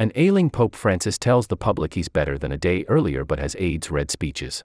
An ailing Pope Francis tells the public he's better than a day earlier but has aides read speeches.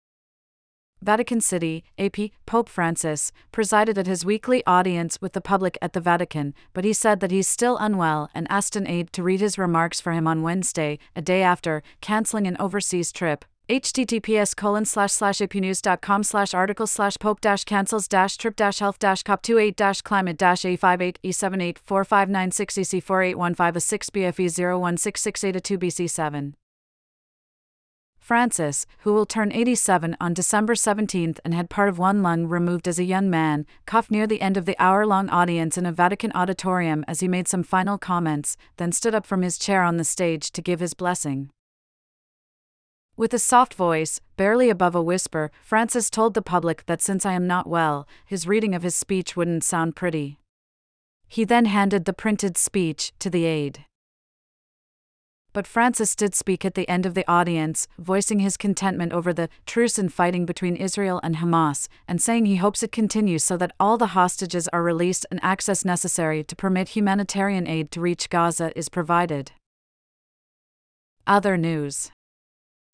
Vatican City, AP, Pope Francis, presided at his weekly audience with the public at the Vatican, but he said that he's still unwell and asked an aide to read his remarks for him on Wednesday, a day after, canceling an overseas trip. Https colon slash slash apnews.com slash article slash pope dash cancels dash trip dash health dash cop 28 dash climate dash a58 e78 4596 ec 4815 a 6 bfe 01668 a 2 bc 7 Francis, who will turn 87 on December 17 and had part of one lung removed as a young man, coughed near the end of the hour long audience in a Vatican auditorium as he made some final comments, then stood up from his chair on the stage to give his blessing. With a soft voice, barely above a whisper, Francis told the public that since I am not well, his reading of his speech wouldn't sound pretty. He then handed the printed speech to the aide. But Francis did speak at the end of the audience, voicing his contentment over the truce in fighting between Israel and Hamas, and saying he hopes it continues so that all the hostages are released and access necessary to permit humanitarian aid to reach Gaza is provided. Other news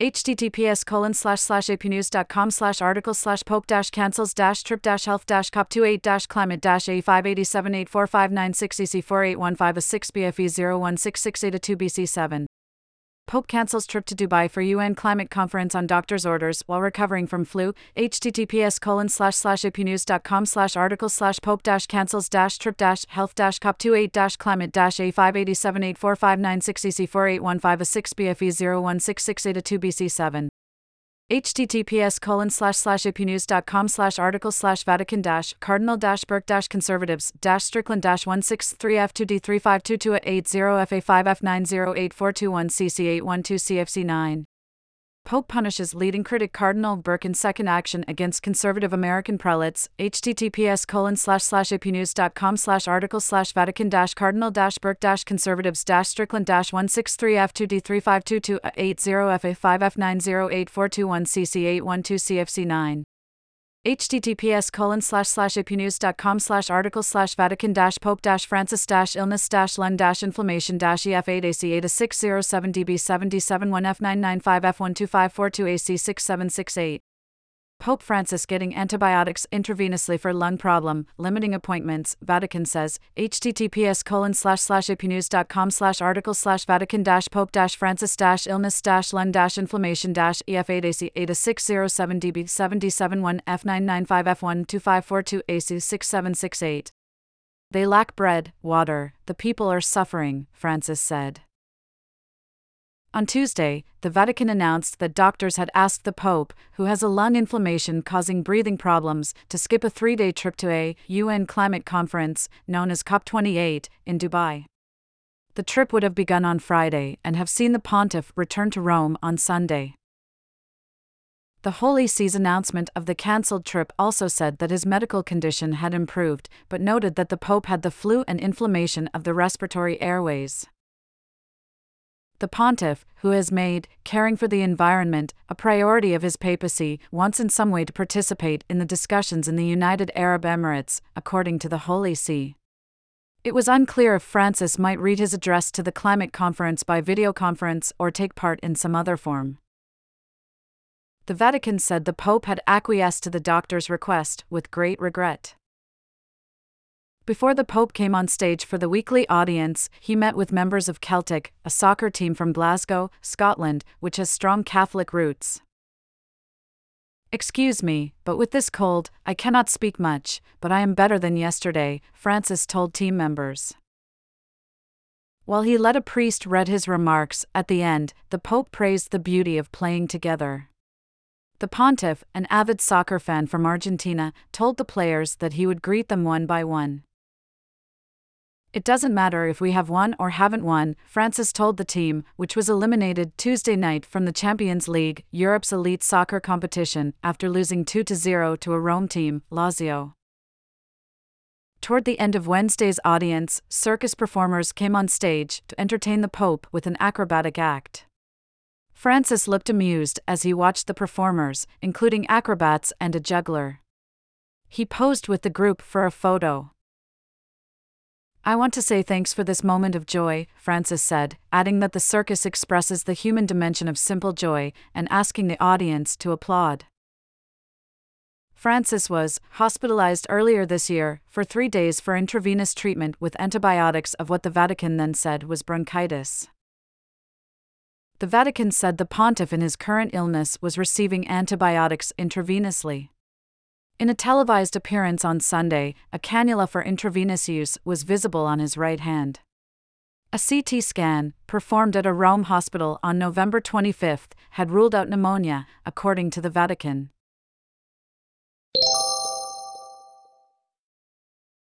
https colon slash slash apnews.com slash article slash pope dash cancels dash trip dash health dash cop 28 dash climate dash a 5878459 ec 4815 a 6 bfe 01668 a 2 bc 7 Pope cancels trip to Dubai for UN climate conference on doctor's orders while recovering from flu. https colon slash slash apnews.com slash article slash pope dash cancels dash trip dash health dash cop 28 dash climate dash A58784596EC4815A6BFE01668A2BC7 https colon slash slash apnews.com slash article slash vatican dash cardinal dash burke dash conservatives dash strickland dash 163 f2d 3522 at 80 fa 5 f908421 cc 812 cfc 9 Pope punishes leading critic Cardinal Burke in second action against conservative American prelates. https colon slash slash apnews.com slash article slash Vatican dash Cardinal dash Burke dash conservatives dash Strickland dash 163 https colon slash slash apnews.com slash article slash vatican dash pope dash francis dash illness dash lung dash inflammation dash ef 8 ac 8 607 db 77 1 f 995 f 12542 ac 6768 Pope Francis getting antibiotics intravenously for lung problem, limiting appointments, Vatican says, https colon slash slash apnews.com slash article slash Vatican dash Pope dash Francis dash illness dash lung dash inflammation dash EF 8 AC 8 607 DB 771 F995 F1 2542 AC 6768. They lack bread, water, the people are suffering, Francis said. On Tuesday, the Vatican announced that doctors had asked the Pope, who has a lung inflammation causing breathing problems, to skip a three day trip to a UN climate conference, known as COP28, in Dubai. The trip would have begun on Friday and have seen the pontiff return to Rome on Sunday. The Holy See's announcement of the cancelled trip also said that his medical condition had improved, but noted that the Pope had the flu and inflammation of the respiratory airways. The pontiff, who has made caring for the environment a priority of his papacy, wants in some way to participate in the discussions in the United Arab Emirates, according to the Holy See. It was unclear if Francis might read his address to the climate conference by video conference or take part in some other form. The Vatican said the Pope had acquiesced to the doctor's request with great regret. Before the Pope came on stage for the weekly audience, he met with members of Celtic, a soccer team from Glasgow, Scotland, which has strong Catholic roots. Excuse me, but with this cold, I cannot speak much, but I am better than yesterday, Francis told team members. While he let a priest read his remarks, at the end, the Pope praised the beauty of playing together. The pontiff, an avid soccer fan from Argentina, told the players that he would greet them one by one. It doesn't matter if we have won or haven't won, Francis told the team, which was eliminated Tuesday night from the Champions League, Europe's elite soccer competition, after losing 2 0 to a Rome team, Lazio. Toward the end of Wednesday's audience, circus performers came on stage to entertain the Pope with an acrobatic act. Francis looked amused as he watched the performers, including acrobats and a juggler. He posed with the group for a photo. I want to say thanks for this moment of joy, Francis said, adding that the circus expresses the human dimension of simple joy and asking the audience to applaud. Francis was hospitalized earlier this year for three days for intravenous treatment with antibiotics of what the Vatican then said was bronchitis. The Vatican said the pontiff in his current illness was receiving antibiotics intravenously. In a televised appearance on Sunday, a cannula for intravenous use was visible on his right hand. A CT scan, performed at a Rome hospital on November 25, had ruled out pneumonia, according to the Vatican.